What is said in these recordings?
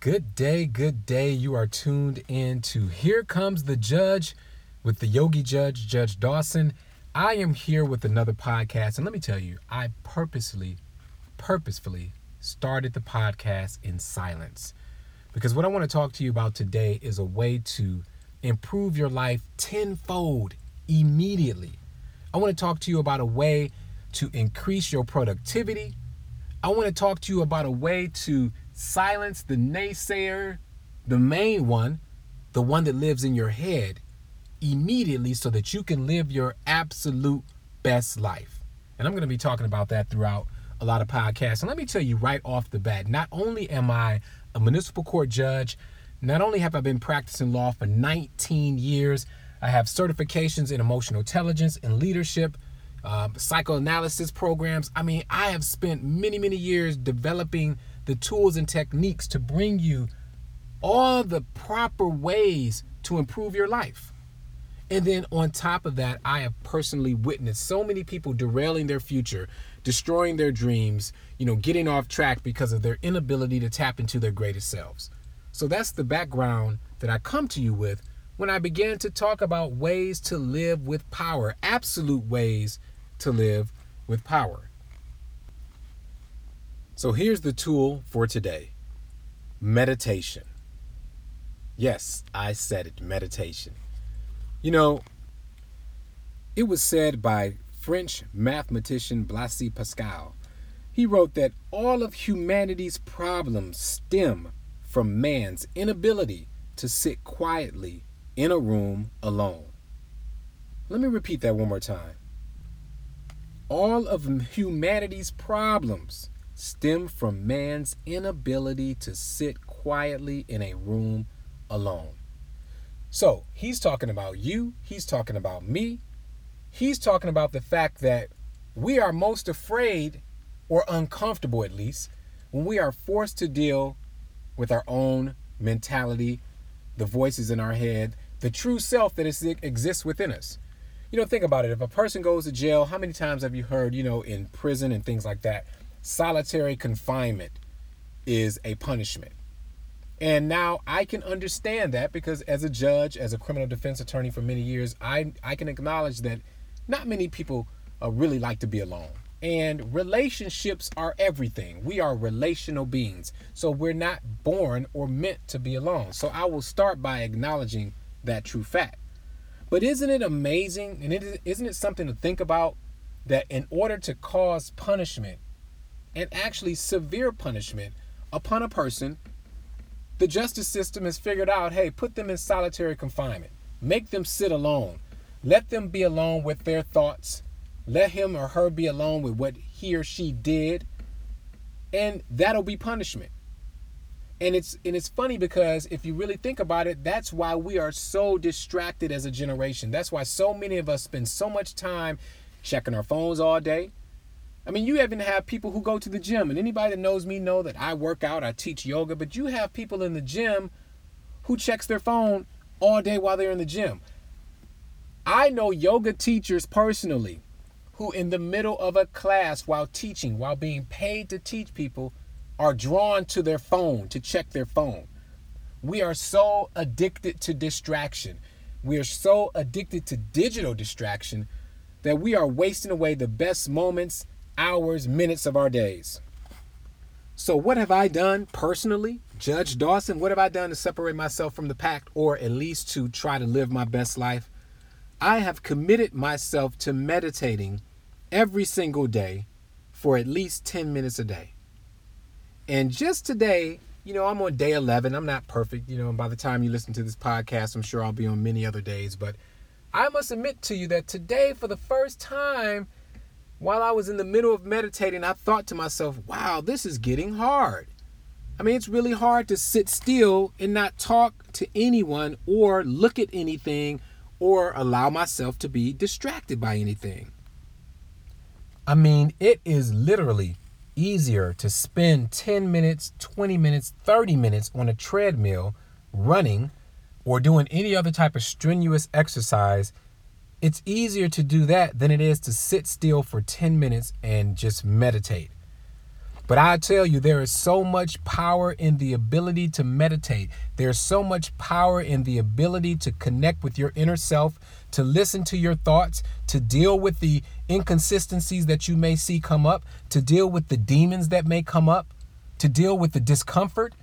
Good day, good day. You are tuned in to Here Comes the Judge with the Yogi Judge, Judge Dawson. I am here with another podcast, and let me tell you, I purposely, purposefully started the podcast in silence because what I want to talk to you about today is a way to improve your life tenfold immediately. I want to talk to you about a way to increase your productivity. I want to talk to you about a way to silence the naysayer, the main one, the one that lives in your head, immediately so that you can live your absolute best life. And I'm going to be talking about that throughout a lot of podcasts. And let me tell you right off the bat not only am I a municipal court judge, not only have I been practicing law for 19 years, I have certifications in emotional intelligence and leadership, uh, psychoanalysis programs. I mean, I have spent many, many years developing the tools and techniques to bring you all the proper ways to improve your life. And then on top of that, I have personally witnessed so many people derailing their future, destroying their dreams, you know, getting off track because of their inability to tap into their greatest selves. So that's the background that I come to you with when I began to talk about ways to live with power, absolute ways to live with power. So here's the tool for today meditation. Yes, I said it meditation. You know, it was said by French mathematician Blaise Pascal. He wrote that all of humanity's problems stem from man's inability to sit quietly in a room alone. Let me repeat that one more time. All of humanity's problems stem from man's inability to sit quietly in a room alone. So he's talking about you, he's talking about me, he's talking about the fact that we are most afraid, or uncomfortable at least, when we are forced to deal with our own mentality, the voices in our head, the true self that is, exists within us. You know, think about it. If a person goes to jail, how many times have you heard, you know, in prison and things like that, solitary confinement is a punishment. And now I can understand that because as a judge, as a criminal defense attorney for many years, I, I can acknowledge that not many people uh, really like to be alone. And relationships are everything. We are relational beings. So we're not born or meant to be alone. So I will start by acknowledging that true fact. But isn't it amazing and it, isn't it something to think about that in order to cause punishment and actually severe punishment upon a person, the justice system has figured out hey, put them in solitary confinement, make them sit alone, let them be alone with their thoughts, let him or her be alone with what he or she did, and that'll be punishment. And it's and it's funny because if you really think about it, that's why we are so distracted as a generation. That's why so many of us spend so much time checking our phones all day, I mean, you even have people who go to the gym, and anybody that knows me know that I work out, I teach yoga, but you have people in the gym who checks their phone all day while they're in the gym. I know yoga teachers personally who in the middle of a class while teaching, while being paid to teach people, are drawn to their phone to check their phone. We are so addicted to distraction. We are so addicted to digital distraction that we are wasting away the best moments hours, minutes of our days. So, what have I done personally, Judge Dawson? What have I done to separate myself from the pack or at least to try to live my best life? I have committed myself to meditating every single day for at least 10 minutes a day. And just today, you know, I'm on day 11. I'm not perfect. You know, and by the time you listen to this podcast, I'm sure I'll be on many other days. But I must admit to you that today, for the first time, while I was in the middle of meditating, I thought to myself, wow, this is getting hard. I mean, it's really hard to sit still and not talk to anyone or look at anything or allow myself to be distracted by anything. I mean, it is literally easier to spend 10 minutes, 20 minutes, 30 minutes on a treadmill running or doing any other type of strenuous exercise it's easier to do that than it is to sit still for 10 minutes and just meditate. But I tell you, there is so much power in the ability to meditate. There's so much power in the ability to connect with your inner self, to listen to your thoughts, to deal with the inconsistencies that you may see come up, to deal with the demons that may come up, to deal with the discomfort.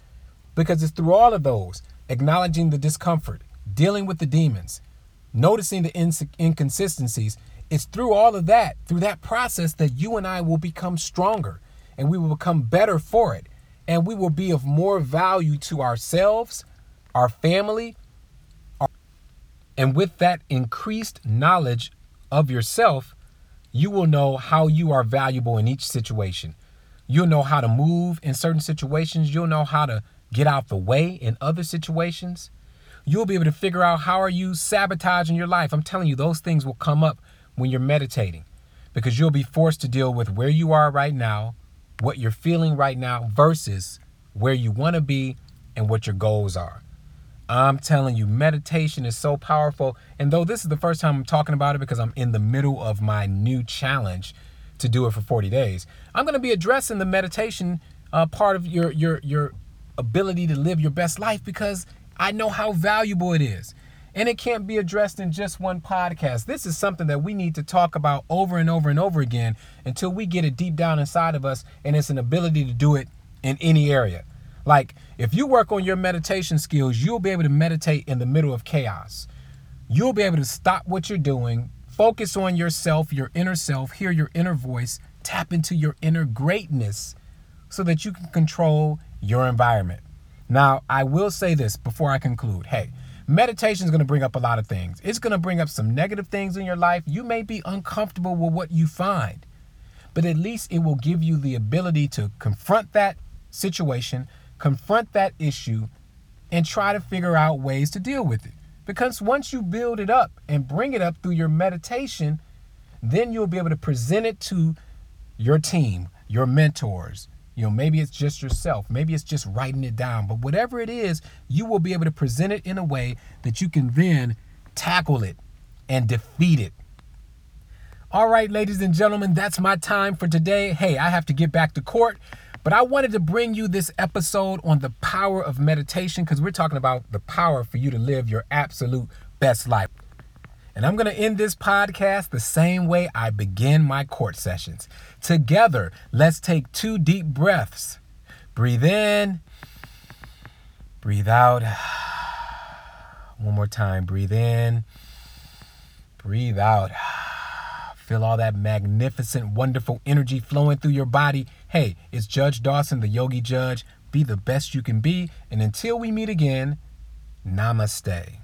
Because it's through all of those, acknowledging the discomfort, dealing with the demons, noticing the inconsistencies, it's through all of that, through that process, that you and I will become stronger and we will become better for it. And we will be of more value to ourselves, our family, our... and with that increased knowledge of yourself, you will know how you are valuable in each situation. You'll know how to move in certain situations. You'll know how to get out the way in other situations. You'll be able to figure out how are you sabotaging your life. I'm telling you, those things will come up when you're meditating because you'll be forced to deal with where you are right now, what you're feeling right now versus where you want to be and what your goals are. I'm telling you, meditation is so powerful. And though this is the first time I'm talking about it because I'm in the middle of my new challenge to do it for 40 days, I'm going to be addressing the meditation uh, part of your your your ability to live your best life because I know how valuable it is. And it can't be addressed in just one podcast. This is something that we need to talk about over and over and over again until we get it deep down inside of us and it's an ability to do it in any area. Like, if you work on your meditation skills, you'll be able to meditate in the middle of chaos. You'll be able to stop what you're doing, focus on yourself, your inner self, hear your inner voice, tap into your inner greatness so that you can control your environment. Now, I will say this before I conclude. Hey, Meditation is going to bring up a lot of things. It's going to bring up some negative things in your life. You may be uncomfortable with what you find, but at least it will give you the ability to confront that situation, confront that issue, and try to figure out ways to deal with it. Because once you build it up and bring it up through your meditation, then you'll be able to present it to your team, your mentors, you know, maybe it's just yourself, maybe it's just writing it down, but whatever it is, you will be able to present it in a way that you can then tackle it and defeat it. All right, ladies and gentlemen, that's my time for today. Hey, I have to get back to court, but I wanted to bring you this episode on the power of meditation because we're talking about the power for you to live your absolute best life. And I'm going to end this podcast the same way I begin my court sessions. Together, let's take two deep breaths. Breathe in, breathe out. One more time. Breathe in, breathe out. Feel all that magnificent, wonderful energy flowing through your body. Hey, it's Judge Dawson, the Yogi Judge. Be the best you can be. And until we meet again, namaste.